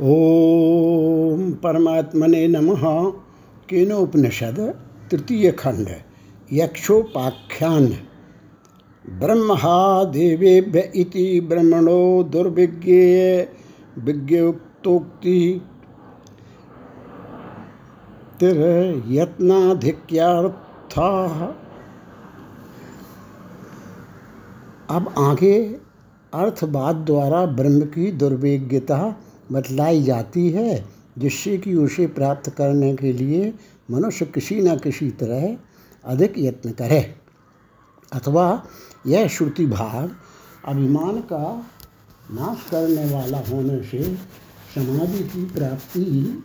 ओम परमात्मने नमः। केनोपनिषद तृतीय खंड यक्षोपाख्यान। ब्रह्महा देवेभ्य इति ब्रह्मणो दुर्विज्ञेय विज्ञोक्तोक्ति। यत्नाधिक्यार्था अब आगे अर्थवाद द्वारा ब्रह्म की दुर्विज्ञता बतलाई जाती है, जिससे कि उसे प्राप्त करने के लिए मनुष्य किसी न किसी तरह अधिक यत्न करे। अथवा यह श्रुति भाग अभिमान का नाश करने वाला होने से समाधि की प्राप्ति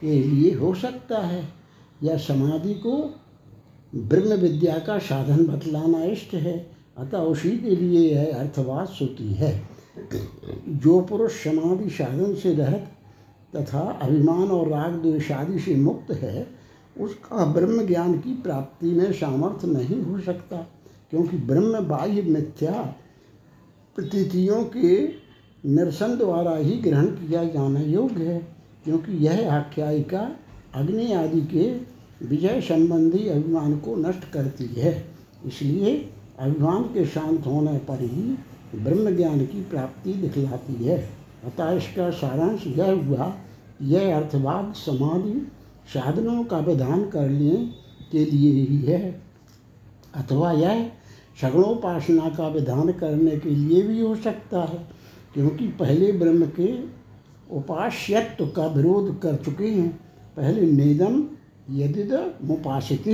के लिए हो सकता है। यह समाधि को ब्रह्म विद्या का साधन बतलाना इष्ट है, अतः उसी के लिए यह अर्थवाद श्रुति है। जो पुरुष समाधि साधन से रहत तथा अभिमान और राग द्वेषादि से मुक्त है, उसका ब्रह्म ज्ञान की प्राप्ति में सामर्थ्य नहीं हो सकता, क्योंकि ब्रह्म बाह्य मिथ्या प्रतीतियों के निरसन द्वारा ही ग्रहण किया जाना योग्य है, क्योंकि यह आख्यायिका अग्नि आदि के विजय संबंधी अभिमान को नष्ट करती है। इसलिए अभिमान के शांत होने पर ही ब्रह्म ज्ञान की प्राप्ति दिखलाती है। अतः इसका सारांश यह हुआ, यह अर्थवाद समाधि साधनों का विधान करने के लिए ही है। अथवा यह सगुणोपासना का विधान करने के लिए भी हो सकता है, क्योंकि पहले ब्रह्म के उपास्यत्व का विरोध कर चुके हैं। पहले नेदम यदिद मुपासित।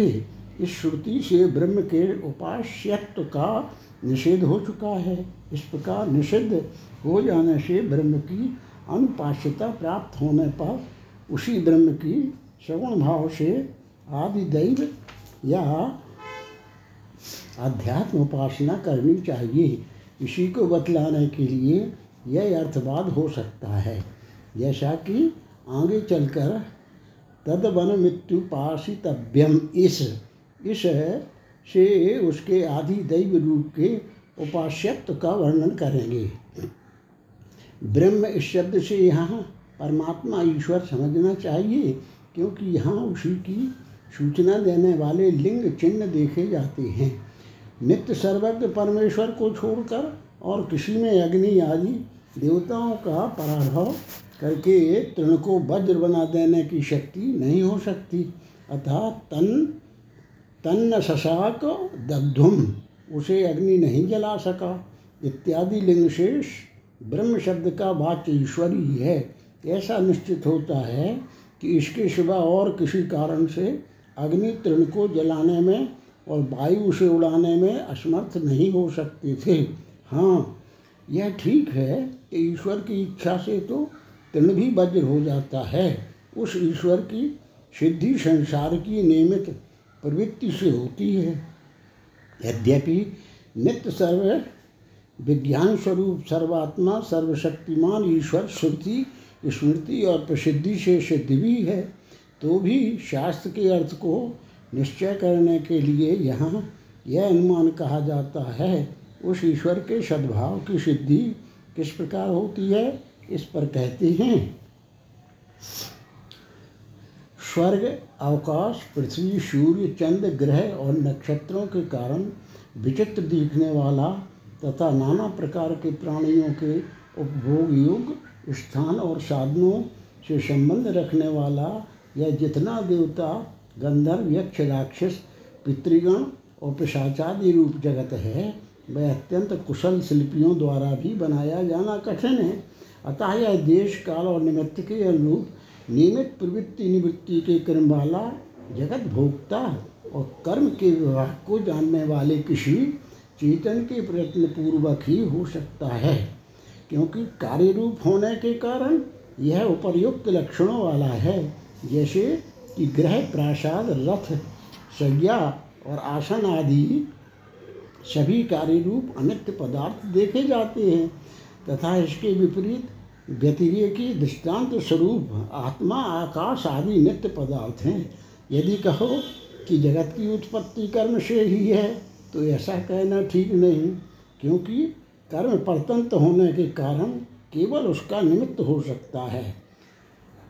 इस श्रुति से ब्रह्म के उपास्यत्व का निषेध हो चुका है। इस प्रकार निषिद्ध हो जाने से ब्रह्म की अनुपाश्यता प्राप्त होने पर उसी ब्रह्म की श्रवण भाव से आदि दैव या अध्यात्म उपासना करनी चाहिए। इसी को बतलाने के लिए यह अर्थवाद हो सकता है। जैसा कि आगे चलकर तदवन मृत्युपासितभ्यम इस इस से उसके आदि दैव रूप के उपास्यत्व का वर्णन करेंगे। ब्रह्म इस शब्द से यहाँ परमात्मा ईश्वर समझना चाहिए, क्योंकि यहाँ उसी की सूचना देने वाले लिंग चिन्ह देखे जाते हैं। नित्य सर्वज्ञ परमेश्वर को छोड़कर और किसी में अग्नि आदि देवताओं का पराभव करके तृण को वज्र बना देने की शक्ति नहीं हो सकती अतः तन तन्न शशाक दग्धुम, उसे अग्नि नहीं जला सका। इत्यादि लिंग शेष ब्रह्म शब्द का वाच्य ईश्वर ही। ऐसा निश्चित होता है कि इसके सिवा और किसी कारण से अग्नि तृण को जलाने में और वायु से उड़ाने में असमर्थ नहीं हो सकते थे। हाँ यह ठीक है कि ईश्वर की इच्छा से तो तृण भी वज्र हो जाता है। उस ईश्वर की सिद्धि संसार की नियमित प्रवृत्ति से होती है। यद्यपि नित्य सर्व विज्ञान स्वरूप सर्वात्मा सर्वशक्तिमान ईश्वर श्रुति, स्मृति और प्रसिद्धि से सिद्ध भी है तो भी शास्त्र के अर्थ को निश्चय करने के लिए यहाँ यह अनुमान कहा जाता है, उस ईश्वर के सद्भाव की सिद्धि किस प्रकार होती है, इस पर कहते हैं। स्वर्ग, अवकाश, पृथ्वी, सूर्य, चंद्र, ग्रह और नक्षत्रों के कारण विचित्र दिखने वाला तथा नाना प्रकार के प्राणियों के उपभोग युग, स्थान और साधनों से संबंध रखने वाला यह जितना देवता, गंधर्व, यक्ष, राक्षस, पितृगण और पिशाचादि रूप जगत है, वह अत्यंत कुशल शिल्पियों द्वारा भी बनाया जाना कठिन है। अतः यह देश, काल और निमित्त के अनुरूप नियमित प्रवृत्ति निवृत्ति के कर्म वाला जगत भोक्ता और कर्म के विवाह को जानने वाले किसी चेतन के प्रयत्न पूर्वक ही हो सकता है, क्योंकि कार्य रूप होने के कारण यह उपर्युक्त लक्षणों वाला है, जैसे कि ग्रह, प्रासाद, रथ, सज्ञा और आसन आदि सभी कार्य रूप अनित्य पदार्थ देखे जाते हैं, तथा इसके विपरीत व्यतिरिय की दृष्टांत स्वरूप आत्मा, आकाश आदि नित्य पदार्थ हैं। यदि कहो कि जगत की उत्पत्ति कर्म से ही है तो ऐसा कहना ठीक नहीं, क्योंकि कर्म परतंत्र होने के कारण केवल उसका निमित्त हो सकता है।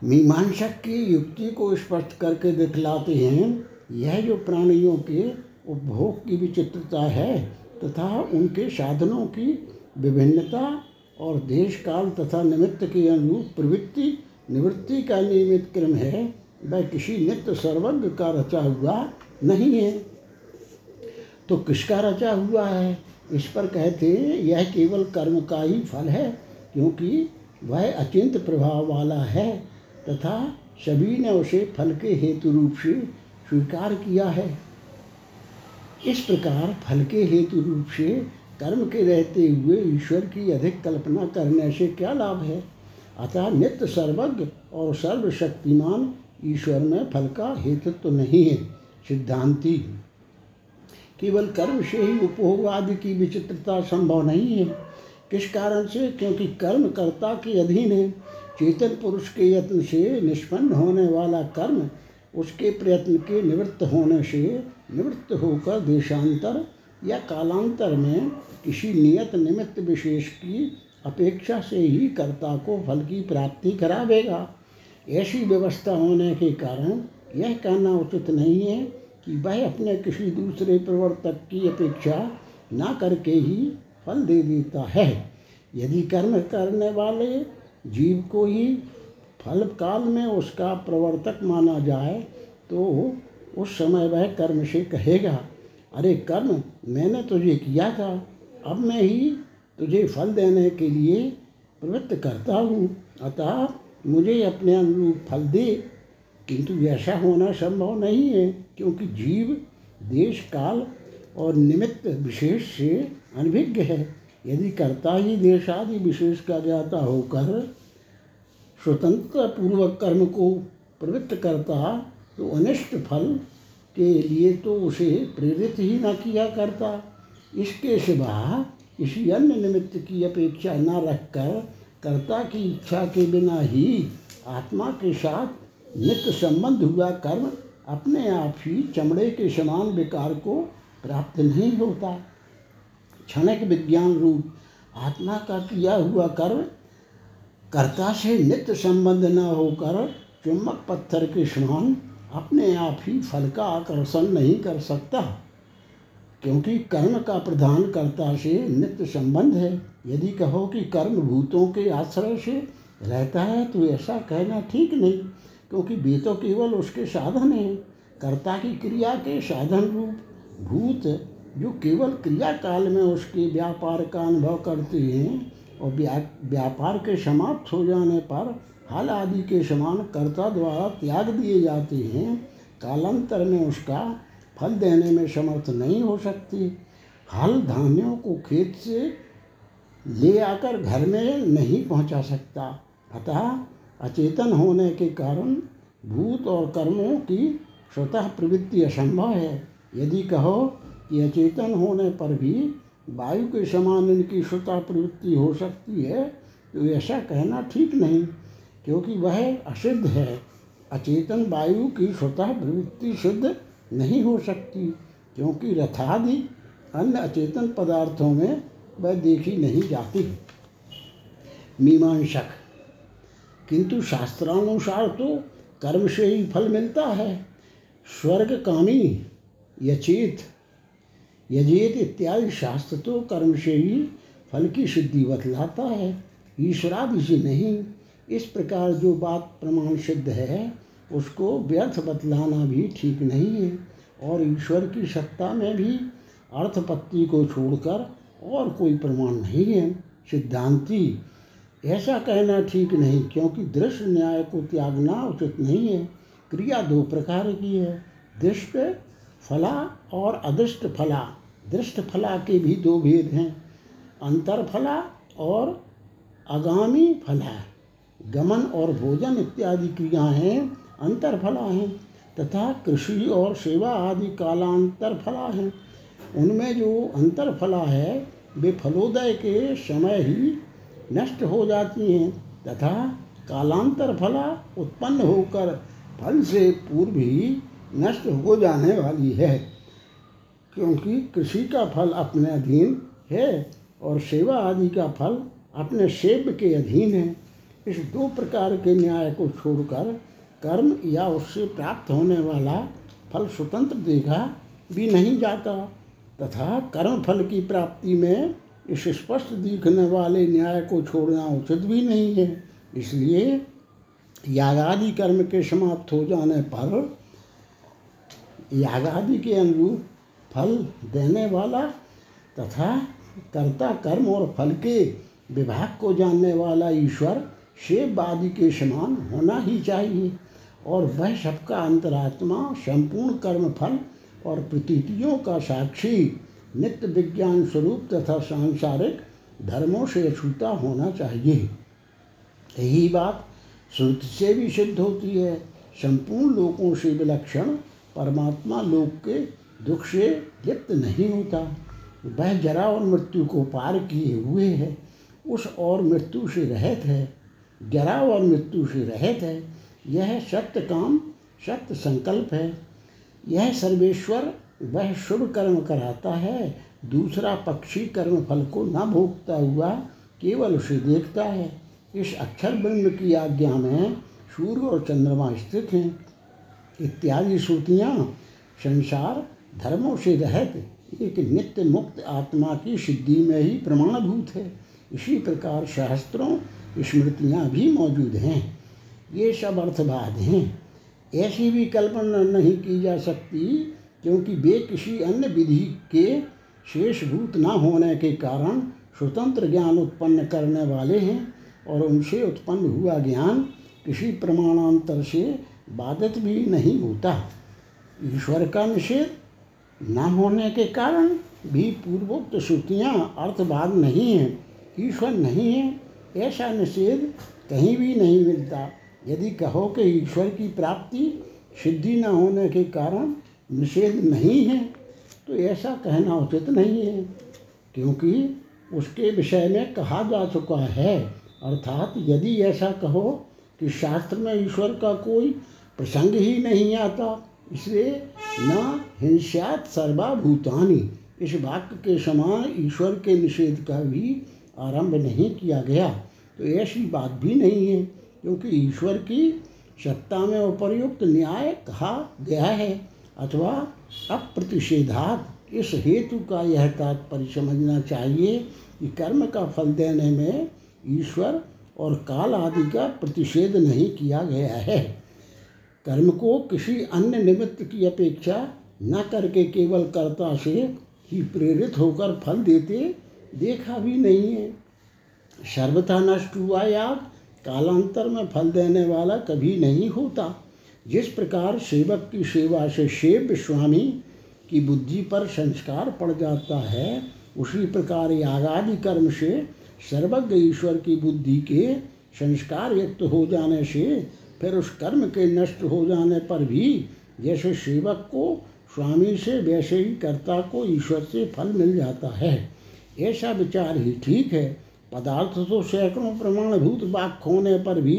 मीमांसक की युक्ति को स्पष्ट करके दिखलाते हैं, यह जो प्राणियों के उपभोग की विचित्रता है तथा उनके साधनों की विभिन्नता और देश काल तथा निमित्त के अनुरूप प्रवृत्ति, निवृत्ति का नियमित क्रम है, वह किसी नित्य सर्वज्ञ का रचा हुआ नहीं है। तो किसका रचा हुआ है? इस पर कहते यह केवल कर्म का ही फल है, क्योंकि वह अचिंत प्रभाव वाला है, तथा सभी ने उसे फल के हेतु रूप से स्वीकार किया है। इस प्रकार फल के हेतु रूप से कर्म के रहते हुए ईश्वर की अधिक कल्पना करने से क्या लाभ है? अतः नित्य सर्वज्ञ और सर्वशक्तिमान ईश्वर में फल का हेतु तो नहीं है। सिद्धांति। केवल कर्म से ही उपभोग आदि की विचित्रता संभव नहीं है। किस कारण से? क्योंकि कर्म कर्ता के अधीन है। चेतन पुरुष के यत्न से निष्पन्न होने वाला कर्म, उसके प्रयत्न के निवृत्त होने से निवृत्त होकर देशांतर या कालांतर में किसी नियत निमित्त विशेष की अपेक्षा से ही कर्ता को फल की प्राप्ति करावेगा। ऐसी व्यवस्था होने के कारण यह कहना उचित नहीं है कि वह अपने किसी दूसरे प्रवर्तक की अपेक्षा ना करके ही फल दे देता है। यदि कर्म करने वाले जीव को ही फल काल में उसका प्रवर्तक माना जाए तो उस समय वह कर्म से कहेगा। अरे कर्म मैंने तुझे किया था। अब मैं ही तुझे फल देने के लिए प्रवृत्त करता हूँ। अतः मुझे अपने अनुरूप फल दे। किंतु ऐसा होना संभव नहीं है, क्योंकि जीव देश काल और निमित्त विशेष से अनभिज्ञ है। यदि कर्ता ही देश आदि विशेष का जाता होकर स्वतंत्र पूर्वक कर्म को प्रवृत्त करता तो अनिष्ट फल के लिए तो उसे प्रेरित ही न किया करता। इसके सिवा किसी अन्य निमित्त की अपेक्षा न रखकर कर्ता की इच्छा के बिना ही आत्मा के साथ नित्य संबंध हुआ कर्म अपने आप ही चमड़े के समान विकार को प्राप्त नहीं होता। क्षणिक विज्ञान रूप आत्मा का किया हुआ कर्म कर्ता से नित्य संबंध न होकर चुम्बक पत्थर के समान अपने आप ही फल का आकर्षण नहीं कर सकता, क्योंकि कर्म का प्रधान कर्ता से नित्य संबंध है। यदि कहो कि कर्म भूतों के आश्रय से रहता है तो ऐसा कहना ठीक नहीं, क्योंकि वे तो केवल उसके साधन हैं। कर्ता की क्रिया के साधन रूप भूत, जो केवल क्रिया काल में उसके व्यापार का अनुभव करते हैं, और व्यापार के समाप्त हो जाने पर हल आदि के समान कर्ता द्वारा त्याग दिए जाते हैं। कालांतर में उसका फल देने में समर्थ नहीं हो सकती। हल धान्यों को खेत से ले आकर घर में नहीं पहुँचा सकता। अतः अचेतन होने के कारण भूत और कर्मों की स्वतः प्रवृत्ति असंभव है। यदि कहो कि अचेतन होने पर भी वायु के समान इनकी स्वतः प्रवृत्ति हो सकती है तो ऐसा कहना ठीक नहीं। क्योंकि वह अशुद्ध है। अचेतन वायु की स्वतः प्रवृत्ति शुद्ध नहीं हो सकती, क्योंकि रथादि अन्य अचेतन पदार्थों में वह देखी नहीं जाती। मीमांसक, किंतु शास्त्रानुसार तो कर्म से ही फल मिलता है। स्वर्ग कामी यचेत, यजेत इत्यादि शास्त्र तो कर्म से ही फल की सिद्धि बतलाता है। ईश्वरादि से नहीं इस प्रकार जो बात प्रमाण सिद्ध है, उसको व्यर्थ बतलाना भी ठीक नहीं है। और ईश्वर की सत्ता में भी अर्थपत्ति को छोड़कर और कोई प्रमाण नहीं है। सिद्धांति, ऐसा कहना ठीक नहीं, क्योंकि दृश्य न्याय को त्यागना उचित नहीं है। क्रिया दो प्रकार की है, दृष्ट फला और अदृष्ट फला। दृष्ट फला के भी दो भेद हैं अंतर फला और आगामी फला। गमन और भोजन इत्यादि क्रियाएँ अंतरफला हैं, तथा कृषि और सेवा आदि कालांतर फला हैं। उनमें जो अंतरफला है, वे फलोदय के समय ही नष्ट हो जाती हैं, तथा कालांतर फला उत्पन्न होकर फल से पूर्व ही नष्ट हो जाने वाली है, क्योंकि कृषि का फल अपने अधीन है और सेवा आदि का फल अपने सेव्य के अधीन है। इस दो प्रकार के न्याय को छोड़कर कर्म या उससे प्राप्त होने वाला फल स्वतंत्र देखा भी नहीं जाता। तथा कर्म फल की प्राप्ति में इस स्पष्ट दिखने वाले न्याय को छोड़ना उचित भी नहीं है। इसलिए यागादि कर्म के समाप्त हो जाने पर यागादि के अनुरूप फल देने वाला तथा कर्ता कर्म और फल के विभाग को जानने वाला ईश्वर शेववादी के समान होना ही चाहिए। और वह सबका अंतरात्मा, संपूर्ण कर्म फल और प्रतीतियों का साक्षी, नित्य विज्ञान स्वरूप तथा सांसारिक धर्मों से अछूता होना चाहिए। यही बात श्रुति से भी सिद्ध होती है। संपूर्ण लोकों से विलक्षण परमात्मा लोक के दुख से लिप्त नहीं होता। वह जरा और मृत्यु को पार किए हुए है। उस और मृत्यु से रहित है। जरा और मृत्यु से रहित है। यह सत्य काम सत्य संकल्प है। यह सर्वेश्वर, वह शुभ कर्म कराता है। दूसरा पक्षी कर्म फल को न भोगता हुआ केवल उसे देखता है। इस अक्षर ब्रह्म की आज्ञा में सूर्य और चंद्रमा स्थित हैं। इत्यादि श्रुतियाँ संसार, धर्मों से रहित, एक नित्य मुक्त आत्मा की सिद्धि में ही प्रमाणभूत है। इसी प्रकार शास्त्रों स्मृतियाँ भी मौजूद हैं। ये सब अर्थवाद हैं। ऐसी भी कल्पना नहीं की जा सकती, क्योंकि वे किसी अन्य विधि के शेषभूत न होने के कारण स्वतंत्र ज्ञान उत्पन्न करने वाले हैं और उनसे उत्पन्न हुआ ज्ञान किसी प्रमाणांतर से बाधित भी नहीं होता। ईश्वर का निषेध न होने के कारण भी पूर्वोक्त श्रुतियाँ अर्थवाद नहीं हैं, ईश्वर नहीं है। ऐसा निषेध कहीं भी नहीं मिलता। यदि कहो कि ईश्वर की प्राप्ति सिद्धि न होने के कारण निषेध नहीं है तो ऐसा कहना उचित नहीं है, क्योंकि उसके विषय में कहा जा चुका है। अर्थात यदि ऐसा कहो कि शास्त्र में ईश्वर का कोई प्रसंग ही नहीं आता, इसलिए न हिंसात सर्वाभूतानी। इस वाक्य के समान ईश्वर के निषेध का भी आरंभ नहीं किया गया। तो ऐसी बात भी नहीं है, क्योंकि ईश्वर की सत्ता में उपर्युक्त न्याय कहा गया है, अथवा अप्रतिषेधात। इस हेतु का यह तात्पर्य समझना चाहिए कि कर्म का फल देने में ईश्वर और काल आदि का प्रतिषेध नहीं किया गया है। कर्म को किसी अन्य निमित्त की अपेक्षा न करके केवल कर्ता से ही प्रेरित होकर फल देते देखा भी नहीं है। सर्वथा नष्ट हुआ याद कालांतर में फल देने वाला कभी नहीं होता। जिस प्रकार सेवक की सेवा से सेव्य स्वामी की बुद्धि पर संस्कार पड़ जाता है, उसी प्रकार यागादि कर्म से सर्वज्ञ ईश्वर की बुद्धि के संस्कार युक्त हो जाने से, फिर उस कर्म के नष्ट हो जाने पर भी जैसे सेवक को स्वामी से वैसे ही कर्ता को ईश्वर से फल मिल जाता है। ऐसा विचार ही ठीक है। पदार्थ तो सैकड़ों प्रमाणभूत वाक्य होने पर भी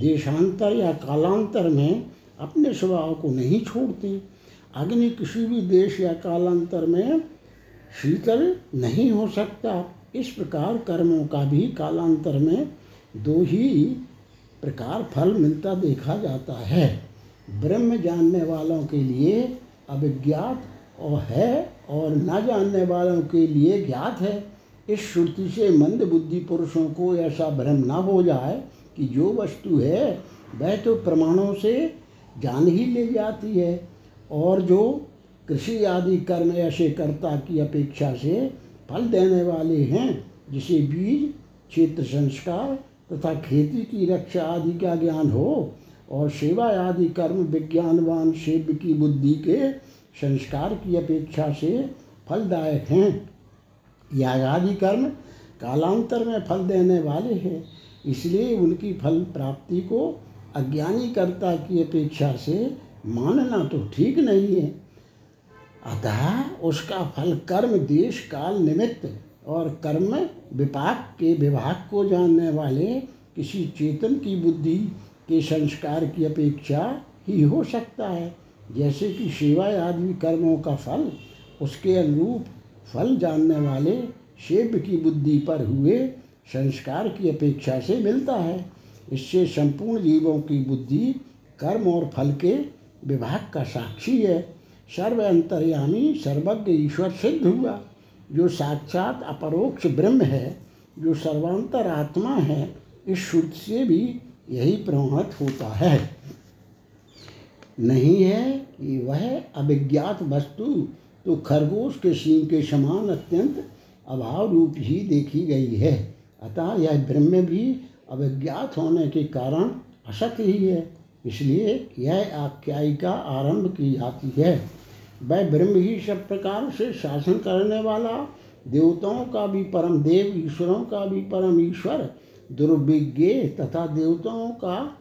देशांतर या कालांतर में अपने स्वभाव को नहीं छोड़ते। अग्नि किसी भी देश या कालांतर में शीतल नहीं हो सकता। इस प्रकार कर्मों का भी कालांतर में दो ही प्रकार फल मिलता देखा जाता है। ब्रह्म जानने वालों के लिए अभिज्ञात और है और न जानने वालों के लिए ज्ञात है। इस श्रुति से मंद बुद्धि पुरुषों को ऐसा भ्रम न हो जाए कि जो वस्तु है, वह तो प्रमाणों से जान ही ले जाती है। और जो कृषि आदि कर्म ऐसे कर्ता की अपेक्षा से फल देने वाले हैं, जिसे बीज, क्षेत्र संस्कार तथा खेती की रक्षा आदि का ज्ञान हो, और सेवा आदि कर्म विज्ञानवान सेव्य की बुद्धि के संस्कार की अपेक्षा से फलदायक हैं। यागादि कर्म कालांतर में फल देने वाले हैं, इसलिए उनकी फल प्राप्ति को अज्ञानी कर्ता की अपेक्षा से मानना तो ठीक नहीं है। अतः उसका फल कर्म देश काल निमित्त और कर्म विपाक के विभाग को जानने वाले किसी चेतन की बुद्धि के संस्कार की अपेक्षा ही हो सकता है। जैसे कि सेवा आदि कर्मों का फल, उसके अनुरूप फल जानने वाले शेप की बुद्धि पर हुए संस्कार की अपेक्षा से मिलता है। इससे संपूर्ण जीवों की बुद्धि, कर्म और फल के विभाग का साक्षी है। सर्व अंतर्यामी, सर्वज्ञ ईश्वर सिद्ध हुआ, जो साक्षात अपरोक्ष ब्रह्म है, जो सर्वांतर आत्मा है, इस श्रुति से भी यही प्रमाणित होता है। नहीं है कि वह अभिज्ञात वस्तु तो खरगोश के सींग के समान अत्यंत अभाव रूप ही देखी गई है। अतः यह ब्रह्म भी अभिज्ञात होने के कारण असत ही है। इसलिए यह आख्यायिका आरंभ की जाती है। वह ब्रह्म ही सब प्रकार से शासन करने वाला, देवताओं का भी परम देव, ईश्वरों का भी परम ईश्वर, दुर्विज्ञ तथा देवताओं का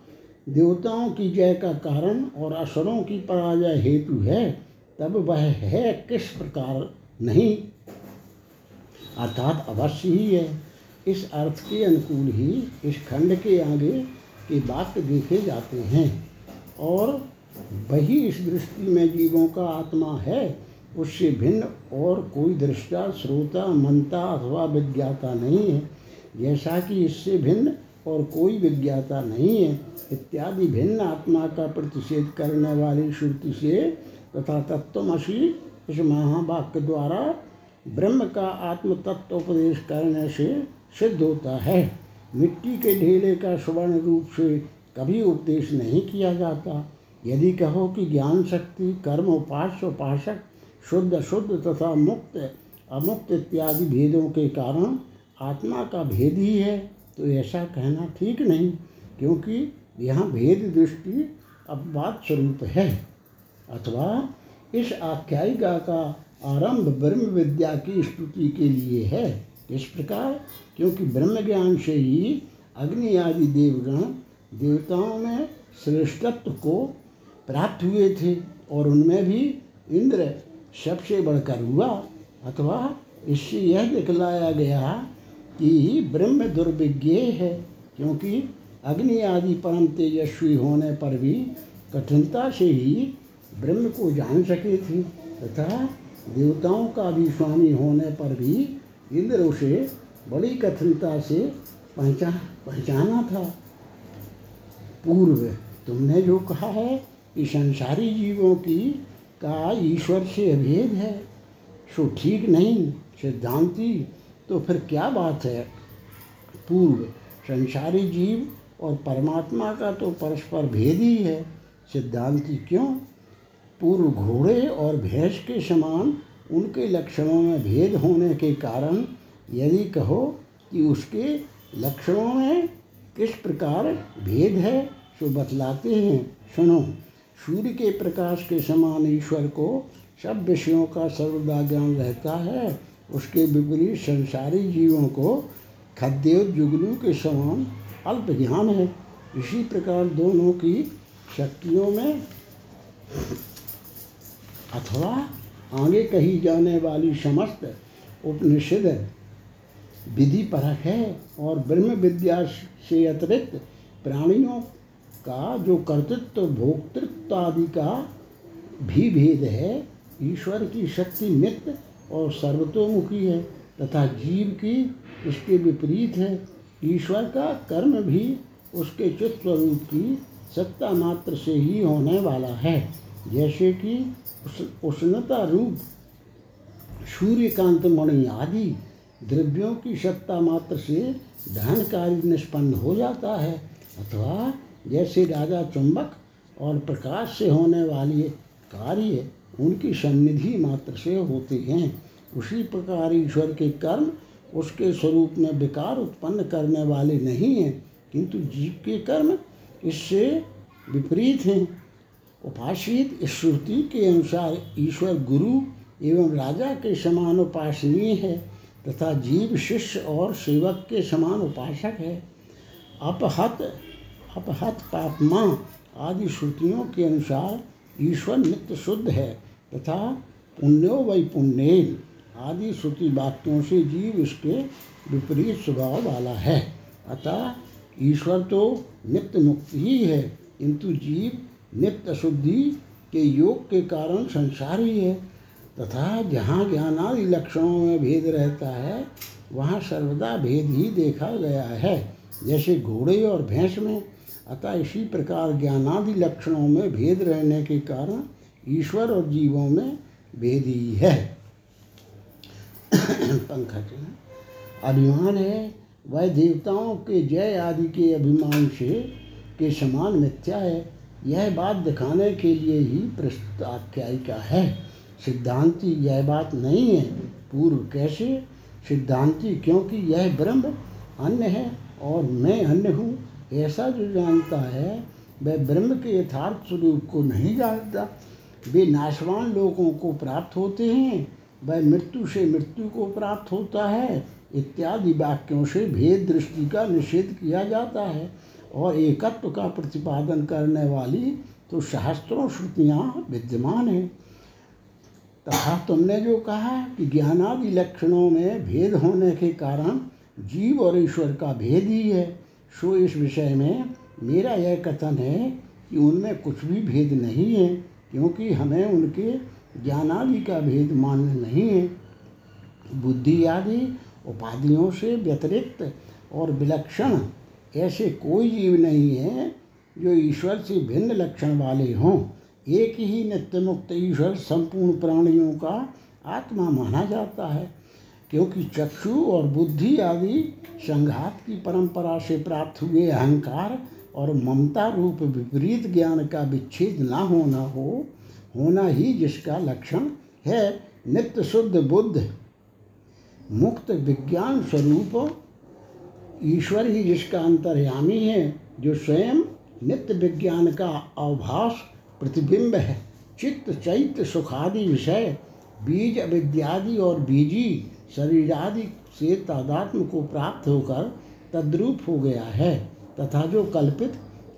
देवताओं की जय का कारण और असुरों की पराजय हेतु है, तब वह है किस प्रकार नहीं? अर्थात अवश्य ही है। इस अर्थ के अनुकूल ही इस खंड के आगे के वाक्य देखे जाते हैं। और वही इस दृष्टि में जीवों का आत्मा है, उससे भिन्न और कोई दृष्टा, श्रोता मनता अथवा विज्ञाता नहीं है। जैसा कि इससे भिन्न और कोई विज्ञाता नहीं है इत्यादि भिन्न आत्मा का प्रतिषेध करने वाली श्रुति से तथा तत्वमसी इस महावाक्य द्वारा ब्रह्म का आत्म तत्व उपदेश करने से सिद्ध होता है। मिट्टी के ढेले का स्वर्ण रूप से कभी उपदेश नहीं किया जाता। यदि कहो कि ज्ञान शक्ति, कर्म उपास्य उपासक, शुद्ध शुद्ध तथा मुक्त, अमुक्त इत्यादि भेदों के कारण आत्मा का भेद ही है तो ऐसा कहना ठीक नहीं, क्योंकि यहाँ भेद दृष्टि अपवाद स्वरूप है। अथवा इस आख्यायिका का आरंभ ब्रह्म विद्या की स्तुति के लिए है। इस प्रकार क्योंकि ब्रह्म ज्ञान से ही अग्नि आदि देवगण देवताओं में श्रेष्ठत्व को प्राप्त हुए थे और उनमें भी इंद्र सबसे बढ़कर हुआ। अथवा इससे यह दिखलाया गया कि ब्रह्म दुर्विज्ञ है, क्योंकि अग्नि आदि परम तेजस्वी होने पर भी कठिनता से ही ब्रह्म को जान सके थे। तथा देवताओं का भी स्वामी होने पर भी इंद्र उसे बड़ी कठिनता से पहचान पहचाना था। पूर्व तुमने जो कहा है, कि संसारी जीवों की का ईश्वर से अभेद है। सो ठीक नहीं, सिद्धांति तो फिर क्या बात है? पूर्व संसारी जीव और परमात्मा का तो परस्पर भेद ही है। सिद्धांति क्यों? पूर्व घोड़े और भैंस के समान उनके लक्षणों में भेद होने के कारण यदि कहो कि उसके लक्षणों में किस प्रकार भेद है सो बतलाते हैं, सुनो। सूर्य के प्रकाश के समान ईश्वर को सब विषयों का सर्वदा ज्ञान रहता है। उसके विपरीत संसारी जीवों को खद्य जुगलू के समान अल्प ज्ञान है इसी प्रकार दोनों की शक्तियों में अथवा आगे कही जाने वाली समस्त उपनिषद विधि परक है और ब्रह्म विद्या से अतिरिक्त प्राणियों का जो कर्तृत्व भोक्तृत्व आदि का भी भेद है, ईश्वर की शक्ति नित्य और सर्वतोमुखी है तथा जीव की इसके विपरीत है। ईश्वर का कर्म भी उसके चित्त स्वरूप की सत्ता मात्र से ही होने वाला है। जैसे कि उस, उष्णता रूप, सूर्यकांत, मणि आदि द्रव्यों की सत्ता मात्र से धन कार्य निष्पन्न हो जाता है। अथवा जैसे राजा चुंबक और प्रकाश से होने वाले कार्य उनकी सन्निधि मात्र से होते हैं। उसी प्रकार ईश्वर के कर्म उसके स्वरूप में विकार उत्पन्न करने वाले नहीं हैं, किंतु जीव के कर्म इससे विपरीत हैं। उपासित श्रुति के अनुसार ईश्वर गुरु एवं राजा के समान उपासनीय है, तथा जीव शिष्य और सेवक के समान उपासक है। अपहत अपहत पापमा आदि श्रुतियों के अनुसार ईश्वर नित्य शुद्ध है, तथा पुण्यो वै पुण्यन। आदि श्रुति वाक्यों से जीव इसके विपरीत स्वभाव वाला है। अतः ईश्वर तो नित्य मुक्त ही है, किंतु जीव नित्य शुद्धि के योग के कारण संसार ही। है तथा जहाँ ज्ञानादि लक्षणों में भेद रहता है, वहाँ सर्वदा भेद ही देखा गया है, जैसे घोड़े और भैंस में। अतः इसी प्रकार ज्ञानादि लक्षणों में भेद रहने के कारण ईश्वर और जीवों में भेद ही है। पंकज। अभिमान है, वह देवताओं के जय आदि के अभिमान से, के समान मिथ्या है। यह बात दिखाने के लिए ही प्रस्तुत आख्यायिका है। सिद्धांति यह बात नहीं है, पूर्व कैसे? सिद्धांति क्योंकि यह ब्रह्म अन्य है और मैं अन्य हूँ, ऐसा जो जानता है, वह ब्रह्म के यथार्थ स्वरूप को नहीं जानता। वे नाशवान लोगों को प्राप्त होते हैं वह मृत्यु से मृत्यु को प्राप्त होता है। इत्यादि वाक्यों से भेद दृष्टि का निषेध किया जाता है और एकत्व का प्रतिपादन करने वाली तो शास्त्रों श्रुतियाँ विद्यमान हैं। तथा तुमने जो कहा कि ज्ञानादि लक्षणों में भेद होने के कारण जीव और ईश्वर का भेद ही है, सो इस विषय में मेरा यह कथन है कि उनमें कुछ भी भेद नहीं है, क्योंकि हमें उनके ज्ञानादि का भेद मान्य नहीं है। बुद्धि आदि उपाधियों से व्यतिरिक्त और विलक्षण ऐसे कोई जीव नहीं है जो ईश्वर से भिन्न लक्षण वाले हों। एक ही नित्य मुक्त ईश्वर संपूर्ण प्राणियों का आत्मा माना जाता है, क्योंकि चक्षु और बुद्धि आदि संघात की परंपरा से प्राप्त हुए अहंकार और ममता रूप विपरीत ज्ञान का विच्छेद ना होना हो होना ही जिसका लक्षण है नित्य शुद्ध बुद्ध। मुक्त विज्ञान स्वरूप ईश्वर ही जिसका अंतर्यामी है, जो स्वयं नित्य विज्ञान का अवभास प्रतिबिंब है। चित्त, चैत्य, सुखादि विषय, बीज, अविद्यादि और बीजी, शरीरादि से तादात्म को प्राप्त होकर तद्रूप हो गया है, तथा जो कल्पित,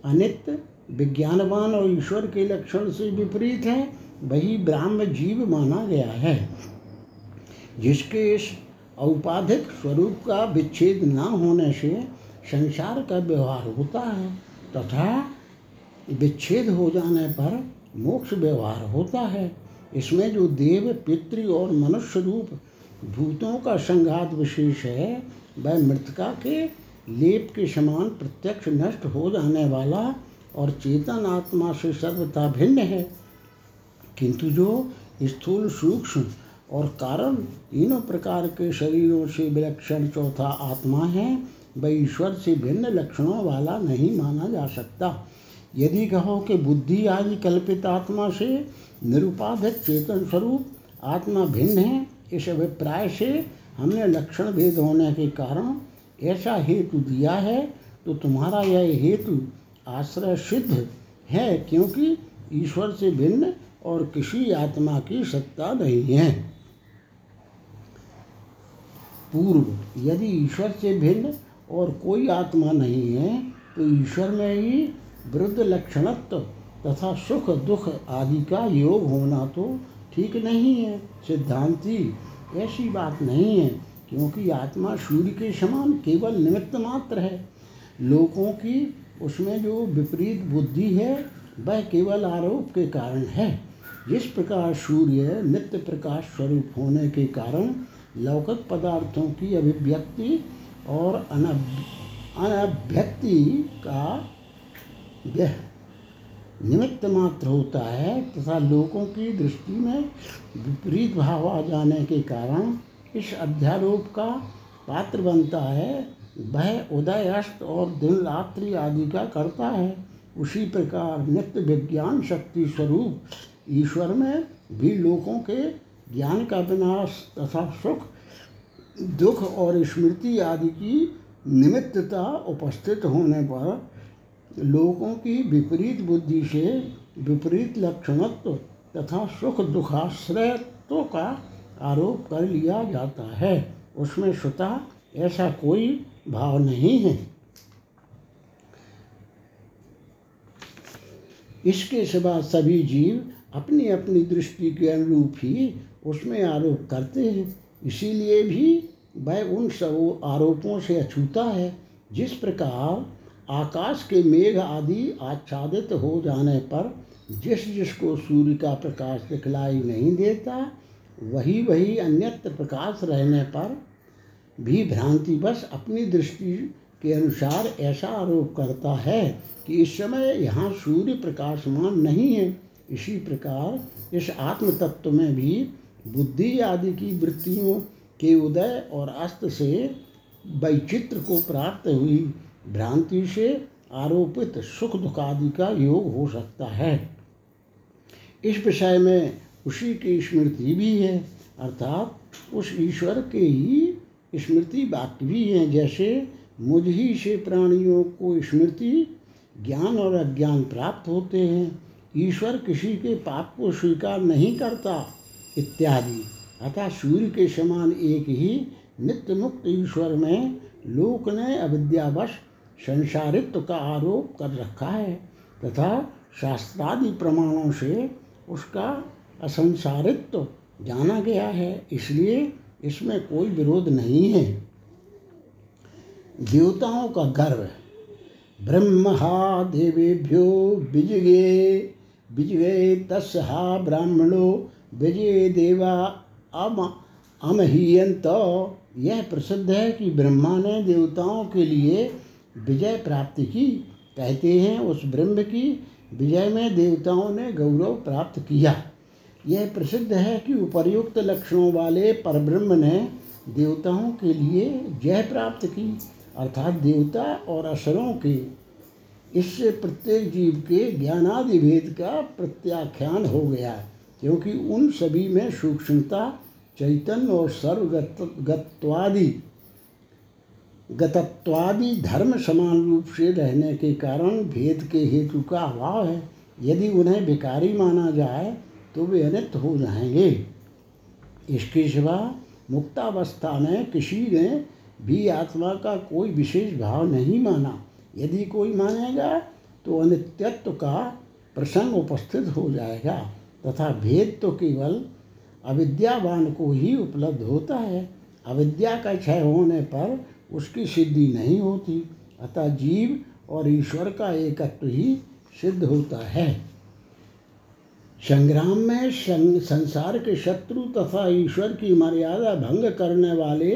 अनित्य विज्ञानवान और ईश्वर के लक्षण से विपरीत है, वही ब्राह्म जीव माना गया है, जिसके इस औपाधिक स्वरूप का विच्छेद न होने से संसार का व्यवहार होता है तथा विच्छेद हो जाने पर मोक्ष व्यवहार होता है। इसमें जो देव, पितृ और मनुष्य रूप भूतों का संघात विशेष है, वह मृतका के लेप के समान प्रत्यक्ष नष्ट हो जाने वाला और चेतन आत्मा से सर्वथा भिन्न है। किंतु जो स्थूल सूक्ष्म और कारण तीनों प्रकार के शरीरों से विलक्षण चौथा आत्मा है, वह ईश्वर से भिन्न लक्षणों वाला नहीं माना जा सकता। यदि कहो कि बुद्धि आदि कल्पित आत्मा से निरुपाधिक चेतन स्वरूप आत्मा भिन्न है, इस अभिप्राय से हमने लक्षण भेद होने के कारण ऐसा हेतु दिया है तो तुम्हारा यह हेतु आश्रय सिद्ध है क्योंकि ईश्वर से भिन्न और किसी आत्मा की सत्ता नहीं है। पूर्व, यदि ईश्वर से भिन्न और कोई आत्मा नहीं है तो ईश्वर में ही वृद्ध लक्षणत्व तथा सुख दुख आदि का योग होना तो ठीक नहीं है। सिद्धांति, ऐसी बात नहीं है क्योंकि आत्मा सूर्य के समान केवल निमित्त मात्र है। लोगों की उसमें जो विपरीत बुद्धि है, वह केवल आरोप के कारण है। जिस प्रकार सूर्य नित्य प्रकाश स्वरूप होने के कारण लौकिक पदार्थों की अभिव्यक्ति और अनभ्यक्ति का यह निमित्त मात्र होता है तथा लोगों की दृष्टि में विपरीत भाव आ जाने के कारण इस अध्यारोप का पात्र बनता है। वह उदय अस्त और दिन रात्रि आदि का करता है। उसी प्रकार नित्य विज्ञान शक्ति स्वरूप ईश्वर में भी लोगों के ज्ञान का विनाश तथा सुख, दुख और स्मृति आदि की निमित्तता उपस्थित होने पर लोगों की विपरीत बुद्धि से विपरीत लक्षणत्व तथा सुख दुखाश्रयत्व का आरोप कर लिया जाता है। उसमें स्वतः ऐसा कोई भाव नहीं है। इसके सिवा सभी जीव अपनी अपनी दृष्टि के अनुरूप ही उसमें आरोप करते हैं। इसीलिए भी वह उन सब आरोपों से अछूता है, जिस प्रकार आकाश के मेघ आदि आच्छादित हो जाने पर जिस जिसको सूर्य का प्रकाश दिखलाई नहीं देता वही वही अन्यत्र प्रकाश रहने पर भी भ्रांतिवश अपनी दृष्टि के अनुसार ऐसा आरोप करता है कि इस समय यहाँ सूर्य प्रकाशमान नहीं है। इसी प्रकार इस आत्म तत्व में भी बुद्धि आदि की वृत्तियों के उदय और अस्त से वैचित्र को प्राप्त हुई भ्रांति से आरोपित सुख दुख आदि का योग हो सकता है। इस विषय में उसी की स्मृति भी है, अर्थात उस ईश्वर के ही स्मृति वाक्य भी हैं, जैसे मुझ ही से प्राणियों को स्मृति, ज्ञान और अज्ञान प्राप्त होते हैं। ईश्वर किसी के पाप को स्वीकार नहीं करता, इत्यादि। अतः सूर्य के समान एक ही नित्य मुक्त ईश्वर में लोक ने अविद्यावश संसारित्व का आरोप कर रखा है, तथा शास्त्रादि प्रमाणों से उसका असंसारित्व जाना गया है। इसलिए इसमें कोई विरोध नहीं है। देवताओं का गर्व ब्रह्महा देवेभ्यो विजये विजये तस् हा ब्राह्मणो, विजय देवा, अम अमहीयंत यह प्रसिद्ध है कि ब्रह्मा ने देवताओं के लिए विजय प्राप्त की, कहते हैं उस ब्रह्म की, विजय में देवताओं ने गौरव प्राप्त किया। यह प्रसिद्ध है कि उपर्युक्त लक्षणों वाले परब्रह्म ने देवताओं के लिए जय प्राप्त की, अर्थात देवता और असरों के। इससे प्रत्येक जीव के ज्ञानादि भेद का प्रत्याख्यान हो गया, क्योंकि उन सभी में सूक्ष्मता, चैतन्य और सर्वगत्वादि गतत्वादि धर्म समान रूप से रहने के कारण भेद के हेतु का अभाव है। यदि उन्हें विकारी माना जाए तो वे अनित हो जाएँगे इसके सिवा मुक्तावस्था में किसी ने भी आत्मा का कोई विशेष भाव नहीं माना। यदि कोई मानेगा तो अनित्यत्व का प्रसंग उपस्थित हो जाएगा, तथा भेद तो केवल अविद्यावान को ही उपलब्ध होता है। अविद्या का क्षय होने पर उसकी सिद्धि नहीं होती, अतः जीव और ईश्वर का एकत्व ही सिद्ध होता है। संग्राम में संसार के शत्रु तथा ईश्वर की मर्यादा भंग करने वाले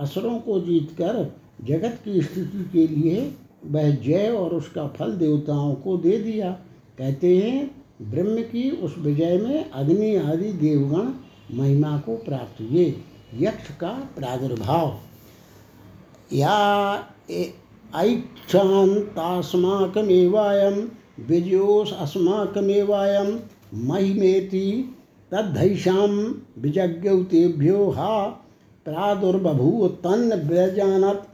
असरों को जीतकर जगत की स्थिति के लिए वह जय और उसका फल देवताओं को दे दिया। कहते हैं, ब्रह्म की उस विजय में अग्नि आदि देवगण महिमा को प्राप्त हुए। यक्ष का प्रादुर्भाव। या विजयोस अस्माकमेवायं महिमेति तद्धैषां विजज्ञौ तेभ्यो हा प्रादुर्बभूव तन्न व्यजानत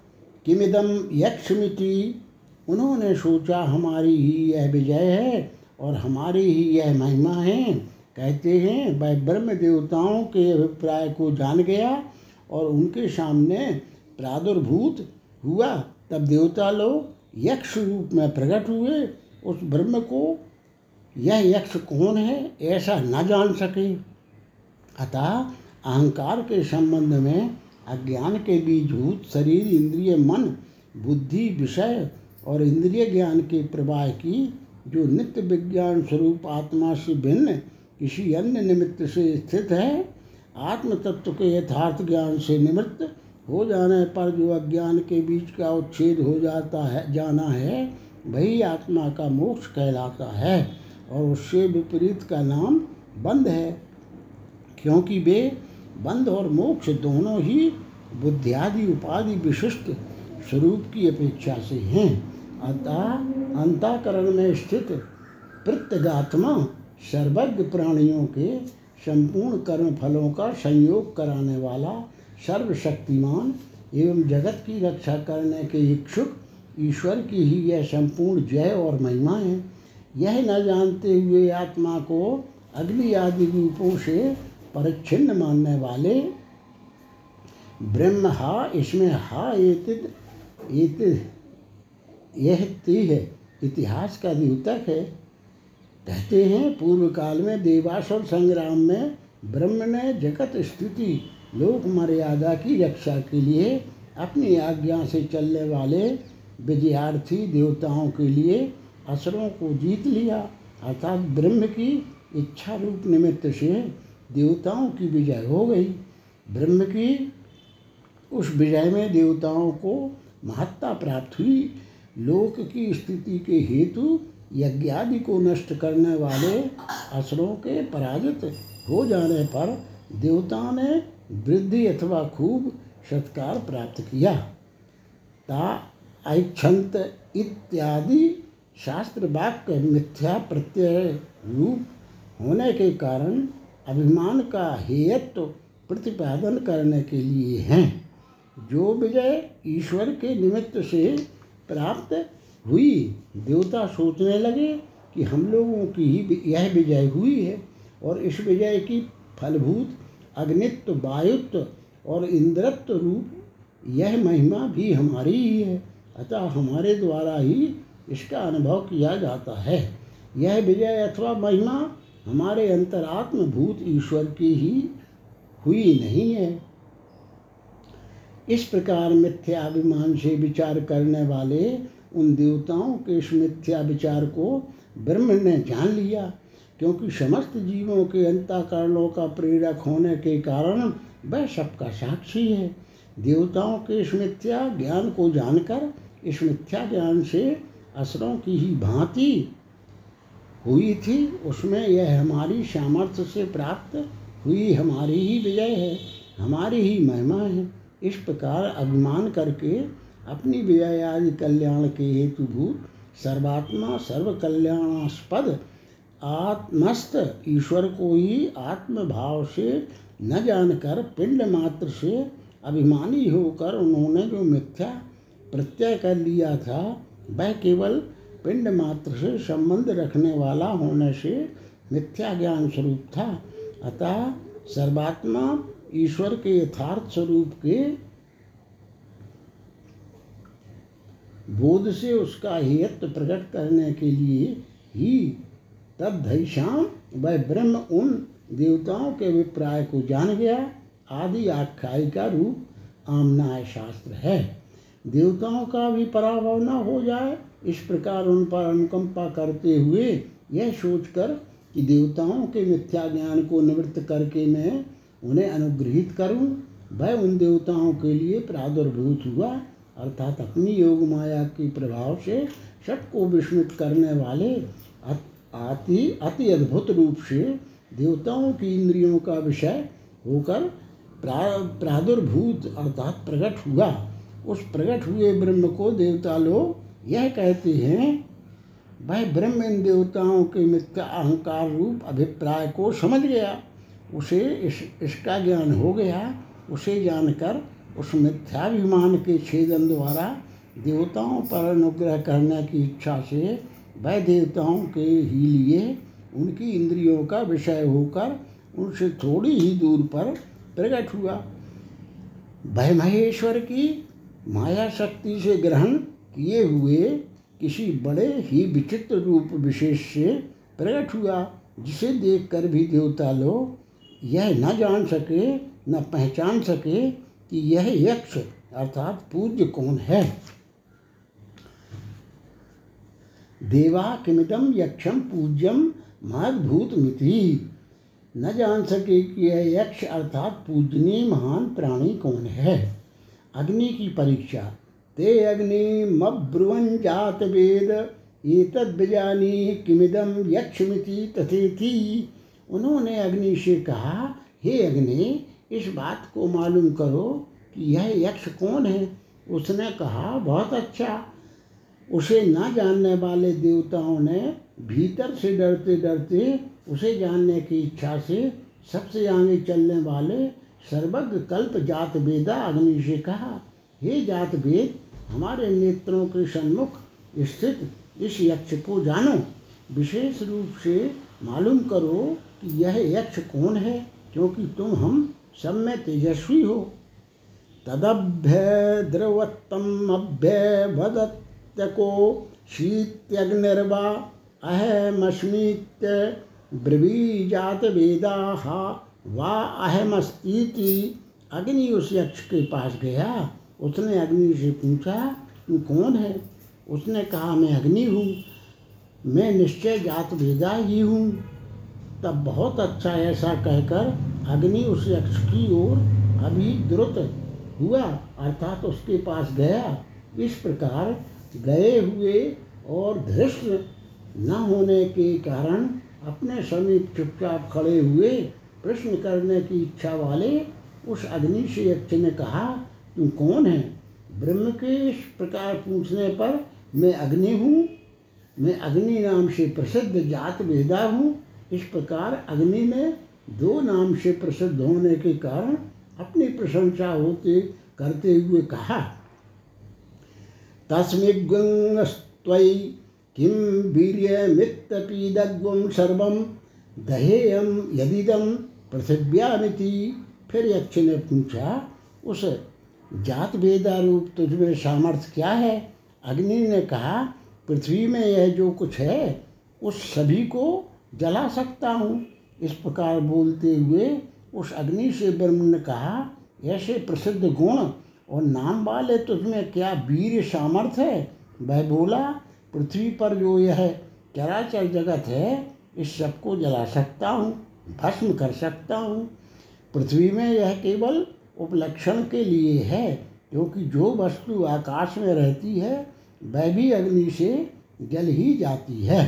किमिदम यक्षमिति। उन्होंने सोचा, हमारी ही यह विजय है और हमारी ही यह महिमा है। कहते हैं वह ब्रह्म देवताओं के अभिप्राय को जान गया और उनके सामने प्रादुर्भूत हुआ। तब देवता लोग यक्ष रूप में प्रकट हुए। उस ब्रह्म को यह यक्ष कौन है, ऐसा न जान सके। अतः अहंकार के संबंध में अज्ञान के बीजभूत शरीर, इंद्रिय, मन, बुद्धि, विषय और इंद्रिय ज्ञान के प्रवाह की जो नित्य विज्ञान स्वरूप आत्मा से भिन्न, किसी अन्य निमित्त से स्थित है आत्म तत्व के यथार्थ ज्ञान से निमित्त हो जाने पर जो अज्ञान के बीच का उच्छेद हो जाता है, जाना है, वही आत्मा का मोक्ष कहलाता है। और उससे विपरीत का नाम बंध है, क्योंकि वे बंध और मोक्ष दोनों ही बुद्धियादि उपाधि विशिष्ट स्वरूप की अपेक्षा से हैं। अतः अंताकरण में स्थित प्रत्यगात्मा सर्वज्ञ प्राणियों के संपूर्ण कर्म फलों का संयोग कराने वाला सर्वशक्तिमान एवं जगत की रक्षा करने के इच्छुक ईश्वर की ही यह संपूर्ण जय और महिमा है। यह न जानते हुए आत्मा को अग्नि आदि रूपों से परिच्छिन्न मानने वाले ब्रह्म हा, इसमें हा एतिद यह ती है। इतिहास का द्योतक है। कहते हैं पूर्व काल में देवासुर संग्राम में ब्रह्म ने जगत स्थिति लोक मर्यादा की रक्षा के लिए अपनी आज्ञा से चलने वाले विजयार्थी देवताओं के लिए असरों को जीत लिया। अर्थात ब्रह्म की इच्छा रूप निमित्त से देवताओं की विजय हो गई। ब्रह्म की उस विजय में देवताओं को महत्ता प्राप्त हुई। लोक की स्थिति के हेतु यज्ञादि को नष्ट करने वाले असुरों के पराजित हो जाने पर देवताओं ने वृद्धि अथवा खूब सत्कार प्राप्त किया। ता इत्यादि शास्त्र वाक्य मिथ्या प्रत्यय रूप होने के कारण अभिमान का हेयत्व प्रतिपादन करने के लिए हैं। जो विजय ईश्वर के निमित्त से प्राप्त हुई, देवता सोचने लगे कि हम लोगों की ही यह विजय हुई है और इस विजय की फलभूत अग्नित्व, वायुत्व और इंद्रत्व रूप, यह महिमा भी हमारी ही है। अतः हमारे द्वारा ही इसका अनुभव किया जाता है। यह विजय अथवा महिमा हमारे अंतरात्म भूत ईश्वर की ही हुई नहीं है। इस प्रकार मिथ्याभिमान से विचार करने वाले उन देवताओं के इस मिथ्या विचार को ब्रह्म ने जान लिया, क्योंकि समस्त जीवों के अंतकरणों का प्रेरक होने के कारण वह सबका साक्षी है। देवताओं के इस मिथ्या ज्ञान को जानकर, इस मिथ्या ज्ञान से असरों की ही भांति हुई थी, उसमें यह हमारी सामर्थ्य से प्राप्त हुई, हमारी ही विजय है, हमारी ही महिमा है। इस प्रकार अभिमान करके अपनी विजय आदि कल्याण के हेतुभूत सर्वात्मा सर्व कल्याणास्पद आत्मस्त ईश्वर को ही आत्मभाव से न जानकर पिंड मात्र से अभिमानी होकर उन्होंने जो मिथ्या प्रत्यय कर लिया था वह केवल पिंड मात्र से संबंध रखने वाला होने से मिथ्या ज्ञान स्वरूप था। अतः सर्वात्मा ईश्वर के यथार्थ स्वरूप के बोध से उसका हेयत्व प्रकट करने के लिए ही तब वह ब्रह्म उन देवताओं के अभिप्राय को जान गया। आदि आख्यायिका रूप आमनाय शास्त्र है। देवताओं का भी पराभव न हो जाए, इस प्रकार उन पर अनुकंपा करते हुए यह सोचकर कि देवताओं के मिथ्या ज्ञान को निवृत्त करके मैं उन्हें अनुग्रहित करूँ, वह उन देवताओं के लिए प्रादुर्भूत हुआ। अर्थात अपनी योग माया के प्रभाव से सबको विस्मित करने वाले अति अति अद्भुत रूप से देवताओं की इंद्रियों का विषय होकर प्रा, प्रादुर्भूत अर्थात प्रकट हुआ। उस प्रकट हुए ब्रह्म को देवता लोग यह कहते हैं वह ब्रह्म इन देवताओं के मिथ्या अहंकार रूप अभिप्राय को समझ गया। उसे इस, इसका ज्ञान हो गया। उसे जानकर उस मिथ्याभिमान के छेदन द्वारा देवताओं पर अनुग्रह करने की इच्छा से वह देवताओं के ही लिए उनकी इंद्रियों का विषय होकर उनसे थोड़ी ही दूर पर प्रकट हुआ। वह महेश्वर की माया शक्ति से ग्रहण किए हुए किसी बड़े ही विचित्र रूप विशेष से प्रकट हुआ, जिसे देखकर भी देवता लोग यह न जान सके, न पहचान सके कि यह यक्ष अर्थात पूज्य कौन है। देवा किमिदम यक्षम पूज्यम महदभूत मिति न जान सके कि यह यक्ष अर्थात पूजनीय महान प्राणी कौन है। अग्नि की परीक्षा। ते अग्नि मब्रुवन जात वेद ये तद्जानी किमिदम यक्षमिति तथेति। उन्होंने अग्नि से कहा, हे अग्नि, इस बात को मालूम करो कि यह यक्ष कौन है? उसने कहा, बहुत अच्छा। उसे न जानने वाले देवताओं ने भीतर से डरते डरते उसे जानने की इच्छा से सबसे आगे चलने वाले सर्वज्ञ कल्प जात वेदा अग्नि से कहा, हे जात वेद हमारे नेत्रों के सन्मुख स्थित इस यक्ष को जानो। विशेष रूप से मालूम करो कि यह यक्ष कौन है, क्योंकि तुम हम सब में तेजस्वी हो। तदभ्य द्रवत्तम अभ्य वदत त्यको शीत्यग्निर्वा अहमस्मीत्य ब्रवीजात वेदा वा अहमस्तीति अग्नि उस यक्ष के पास गया। उसने अग्नि से पूछा, तू कौन है? उसने कहा, मैं अग्नि हूँ। मैं निश्चय जात वेदा ही हूँ। तब बहुत अच्छा ऐसा कहकर अग्नि उस यक्ष की ओर अभी द्रुत हुआ, अर्थात उसके पास गया। इस प्रकार गए हुए और धृष्ट न होने के कारण अपने समीप चुपचाप खड़े हुए प्रश्न करने की इच्छा वाले उस अग्नि से यक्ष ने कहा, तुम कौन है? ब्रह्म के इस प्रकार पूछने पर, मैं अग्नि हूँ। मैं अग्नि नाम से प्रसिद्ध जात वेदा हूँ। इस प्रकार अग्नि ने दो नाम से प्रसिद्ध होने के कारण अपनी प्रशंसा होते, करते हुए कहा तस्मिग्वंगस्त्वयि किं वीर्यमित्तपीदग्वं सर्वं दहेयम यदिदम पृथिव्यामिति फिर यक्ष ने पूछा उस जात वेदा रूप तुझमें सामर्थ्य क्या है? अग्नि ने कहा, पृथ्वी में यह जो कुछ है, उस सभी को जला सकता हूँ। इस प्रकार बोलते हुए उस अग्नि से ब्रह्म ने कहा, ऐसे प्रसिद्ध गुण और नाम वाले तुझमें क्या वीर सामर्थ्य है? वह बोला, पृथ्वी पर जो यह चराचर जगत है इस सबको जला सकता हूँ, भस्म कर सकता हूँ। पृथ्वी में यह केवल उपलक्षण के लिए है, क्योंकि जो वस्तु आकाश में रहती है, वह भी अग्नि से जल ही जाती है।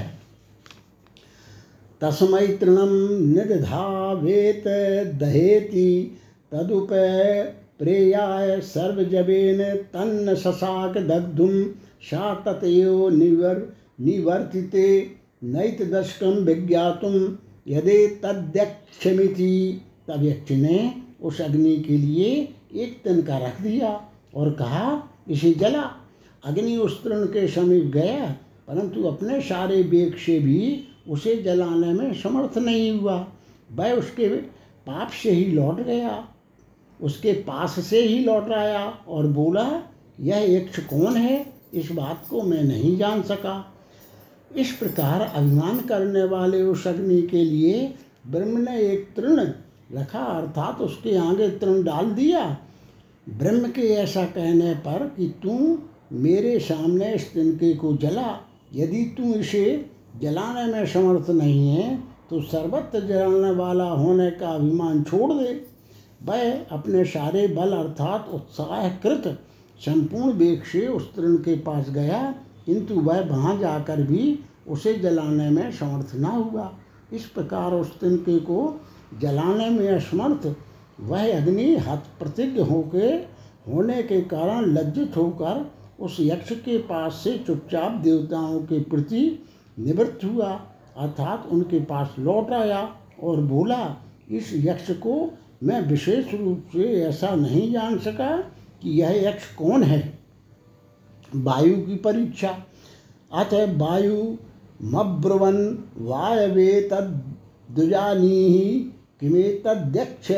तस्मै तृणं निदधावेत दहेति तदुप प्रेयाय सर्वजवेन तन्न शशाक दग्धुम सा ततयो निवर, निवर्तिते नैत दशकम विज्ञातुम यदि तद्यक्षमिति यक्ष ने उस अग्नि के लिए एक तन का रख दिया और कहा, इसे जला। अग्नि उस तृण के समीप गया, परंतु अपने सारे बेग से भी उसे जलाने में समर्थ नहीं हुआ। वह उसके पाप से ही लौट गया। उसके पास से ही लौट आया और बोला, यह यक्ष कौन है, इस बात को मैं नहीं जान सका। इस प्रकार अभिमान करने वाले उस अग्नि के लिए ब्रह्म ने एक तृण रखा, अर्थात उसके आगे तृण डाल दिया। ब्रह्म के ऐसा कहने पर कि तू मेरे सामने इस तिनके को जला। यदि तू इसे जलाने में समर्थ नहीं है तो सर्वत्र जलाने वाला होने का अभिमान छोड़ दे। वह अपने सारे बल, अर्थात उत्साहकृत, संपूर्ण वेग से उस तृण के पास गया। किंतु वह वहाँ जाकर भी उसे जलाने में समर्थ न हुआ। इस प्रकार उस तिनके को जलाने में असमर्थ, वह अग्नि हत प्रतिज्ञ होके होने के कारण लज्जित होकर उस यक्ष के पास से चुपचाप देवताओं के प्रति निवृत्त हुआ। अर्थात उनके पास लौट आया और बोला, इस यक्ष को मैं विशेष रूप से ऐसा नहीं जान सका कि यह यक्ष कौन है? वायु की परीक्षा। अथ वायु मब्रुवन वायवे तद्जानी किमे तद्यक्ष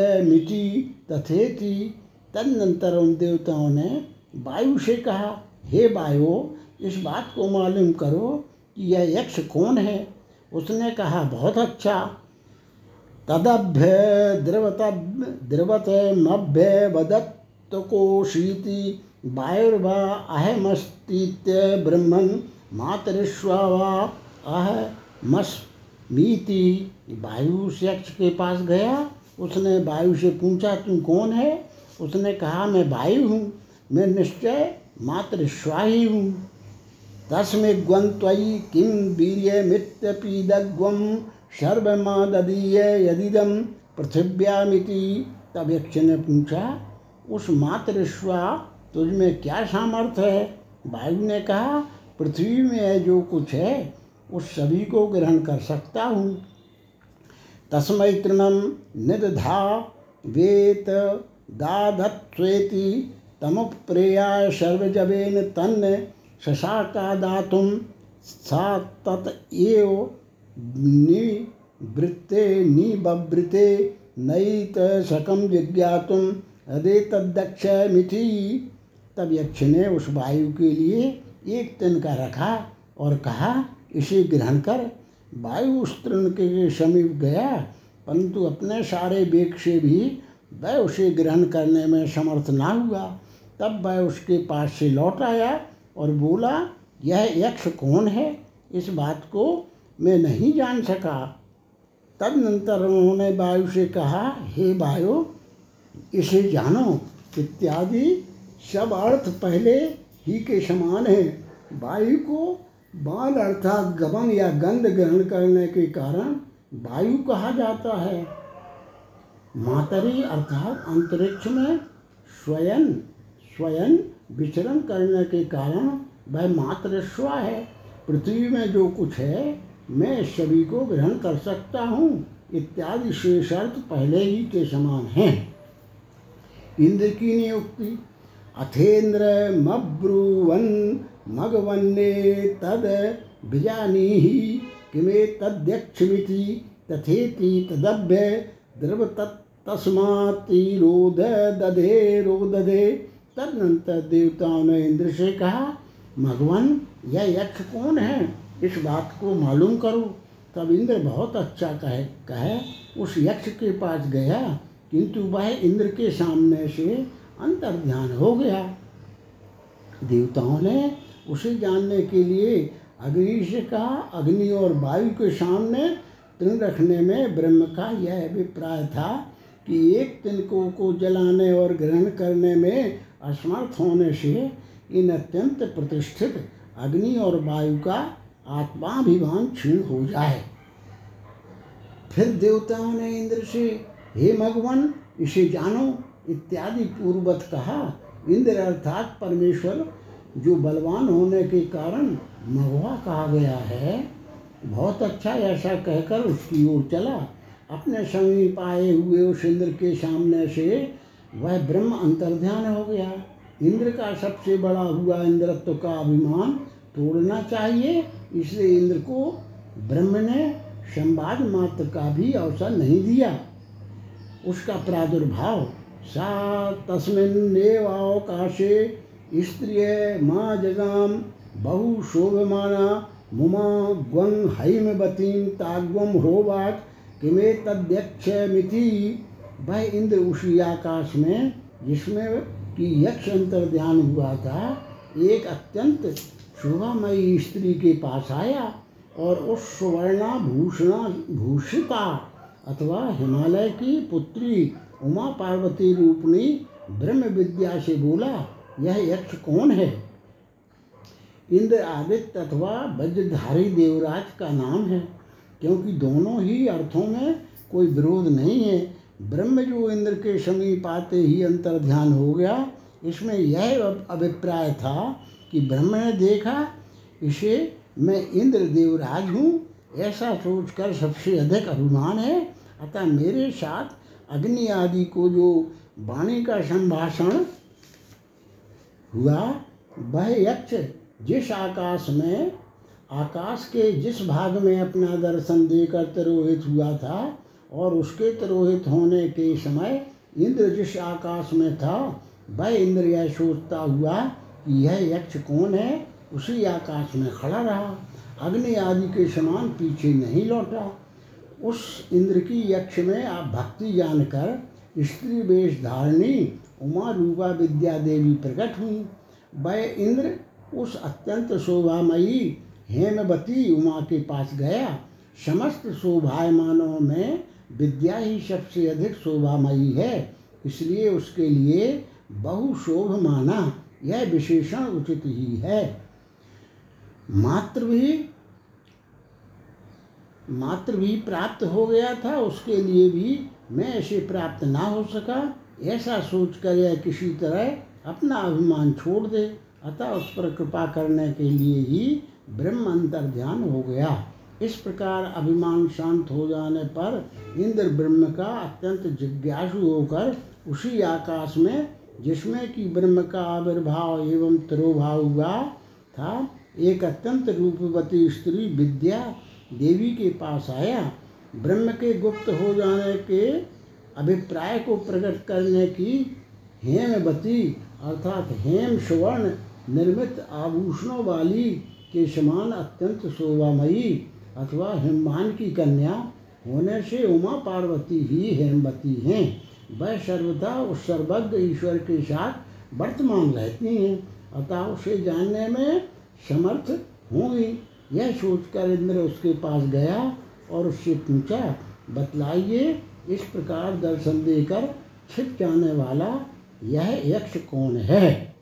तथेति। तदनंतर उन देवताओं ने वायु से कहा, हे वायु, इस बात को मालूम करो कि यह यक्ष कौन है? उसने कहा, बहुत अच्छा। तदभ्य द्रवत द्रवत मभ्य वदत्त को शीति वायुर्व अहमस्तीत्य ब्रह्मन मातरिश्वा वा अहमस्मीति वायु यक्ष के पास गया, उसने वायु से पूछा, तुम कौन है? उसने कहा, मैं वायु हूँ, मैं निश्चय मात्र स्वाही हूँ। तस्मे ग्वंत्वयि किम वीर्य मित्यपीदग्वम सर्वमादीय यदिदम पृथिव्यामिति। तब यक्ष ने पूछा, उस मात्र स्वा तुझमें क्या सामर्थ्य है? वायु ने कहा, पृथ्वी में जो कुछ है, उस सभी को ग्रहण कर सकता हूँ। तस्मै तृणम निदधा वेत दाधत्वेति तमुप्रेयाय सर्वजवेन तन्न शशाकादातुं सा तत एव निवृत्ते निबवृते नैत शकम जिज्ञातुम हृदय तदक्ष मिथि तब यक्ष ने उस वायु के लिए एक तन का रखा और कहा, इसे ग्रहण कर। वायु उस तृण के समीप गया, परंतु अपने सारे वेग से भी वह उसे ग्रहण करने में समर्थ ना हुआ। तब वह उसके पास से लौट आया और बोला, यह यक्ष कौन है? इस बात को मैं नहीं जान सका। तदनंतर उन्होंने वायु से कहा, हे वायु, इसे जानो, इत्यादि सब अर्थ पहले ही के समान है। वायु को बाल अर्थात गबन या गंध ग्रहण करने के कारण वायु कहा जाता है। मातरी अर्थात अंतरिक्ष में स्वयं स्वयं विचरण करने के कारण वह मात्र स्व है। पृथ्वी में जो कुछ है, मैं सभी को ग्रहण कर सकता हूँ। इत्यादि शेष अर्थ पहले ही के समान हैं। इंद्र की नियुक्ति अथेन्द्र मब्रुवन मगवन्ने तद बिजानीहि किमे तद्यक्षमिति तथेति तदभ्य द्रव तस्मातिरोध दधे रोदधे तदनंतर देवताओं ने इंद्र से कहा भगवान यह यक्ष कौन है? इस बात को मालूम करो। तब इंद्र बहुत अच्छा कहे कहे, उस यक्ष के पास गया, किंतु वह इंद्र के सामने से अंतर ध्यान हो गया। देवताओं ने उसे जानने के लिए अग्नि से कहा, अग्नि और वायु के सामने तृण रखने में ब्रह्म का यह अभिप्राय था कि एक तिनकों को जलाने और ग्रहण करने में असमर्थ होने से इन अत्यंत प्रतिष्ठित अग्नि और वायु का आत्माभिमान क्षीण हो जाए। फिर देवताओं ने इंद्र से, हे भगवान, इसे जानो। इत्यादि पूर्वत कहा इंद्र अर्थात परमेश्वर, जो बलवान होने के कारण महुआ कहा गया है, बहुत अच्छा ऐसा कहकर उसकी ओर चला। अपने समीप आए हुए उस इंद्र के सामने से वह ब्रह्म अंतर्ध्यान हो गया। इंद्र का सबसे बड़ा हुआ इंद्रत्व का अभिमान तोड़ना चाहिए, इसलिए इंद्र को ब्रह्म ने संवाद मात्र का भी अवसर नहीं दिया। उसका प्रादुर्भाव सा स्त्रिय माँ जगाम बहु शोभमाना मुमा ग्वं हैमवतीं ताग्वम होवाच किमे तद्यक्ष मिथि वह इंद्र उसी आकाश में, जिसमें कि यक्ष अंतर ध्यान हुआ था, एक अत्यंत शोभामयी स्त्री के पास आया और उस सुवर्णा भूषणा भूषिता अथवा हिमालय की पुत्री उमा पार्वती रूपणी ब्रह्म विद्या से बोला, यह यक्ष कौन है? इंद्र आदित्य अथवा वज्रधारी देवराज का नाम है, क्योंकि दोनों ही अर्थों में कोई विरोध नहीं है। ब्रह्म जो इंद्र के समीप आते ही अंतर ध्यान हो गया, इसमें यह अभिप्राय था कि ब्रह्म ने देखा, इसे मैं इंद्र देवराज हूँ, ऐसा सोचकर सबसे अधिक अभिमान है, अतः मेरे साथ अग्नि आदि को जो वाणी का संभाषण हुआ, वह यक्ष जिस आकाश में, आकाश के जिस भाग में अपना दर्शन देकर तिरोहित हुआ था और उसके तिरोहित होने के समय इंद्र जिस आकाश में था, वह इंद्र यह सोचता हुआ कि यह यक्ष कौन है, उसी आकाश में खड़ा रहा। अग्नि आदि के समान पीछे नहीं लौटा। उस इंद्र की यक्ष में आप भक्ति जानकर स्त्री वेश धारणी, उमा रूपा विद्या देवी प्रकट हुई। वह इंद्र उस अत्यंत शोभामयी, हेमवती उमा के पास गया। समस्त शोभायमानों में विद्या ही सबसे अधिक शोभामयी है। इसलिए उसके लिए बहुशोभ माना, यह विशेषण उचित ही है। मात्र भी मात्र भी प्राप्त हो गया था, उसके लिए भी मैं ऐसे प्राप्त ना हो सका। ऐसा सोच कर यह किसी तरह अपना अभिमान छोड़ दे। अतः उस पर कृपा करने के लिए ही ब्रह्म अंतर ध्यान हो गया। इस प्रकार अभिमान शांत हो जाने पर इंद्र ब्रह्म का अत्यंत जिज्ञासु होकर उसी आकाश में, जिसमें कि ब्रह्म का आविर्भाव एवं तिरोभाव हुआ था, एक अत्यंत रूपवती स्त्री विद्या देवी के पास आया, ब्रह्म के गुप्त हो जाने के अभिप्राय को प्रकट करने की हेमवती अर्थात हेम सुवर्ण निर्मित आभूषणों वाली के समान अत्यंत शोभामयी अथवा हेमवान की कन्या होने से उमा पार्वती ही हेमवती हैं। वह सर्वदा उस सर्वज्ञ ईश्वर के साथ वर्तमान रहती हैं। अतः उसे जानने में समर्थ होंगी। यह सोचकर इंद्र उसके पास गया और उससे पूछा, बतलाइए, इस प्रकार दर्शन देकर छिप जाने वाला यह यक्ष कौन है?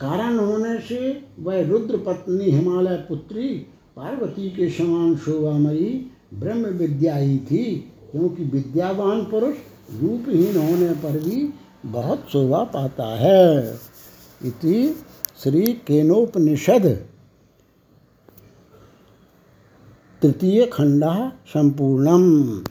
कारण होने से वह रुद्र पत्नी, हिमालय पुत्री, पार्वती के समान शोभामयी, ब्रह्म विद्या ही थी, क्योंकि विद्यावान पुरुष रूपहीन होने पर भी बहुत शोभा पाता है। इति श्री केनोपनिषद। तृतीय खंड संपूर्णम।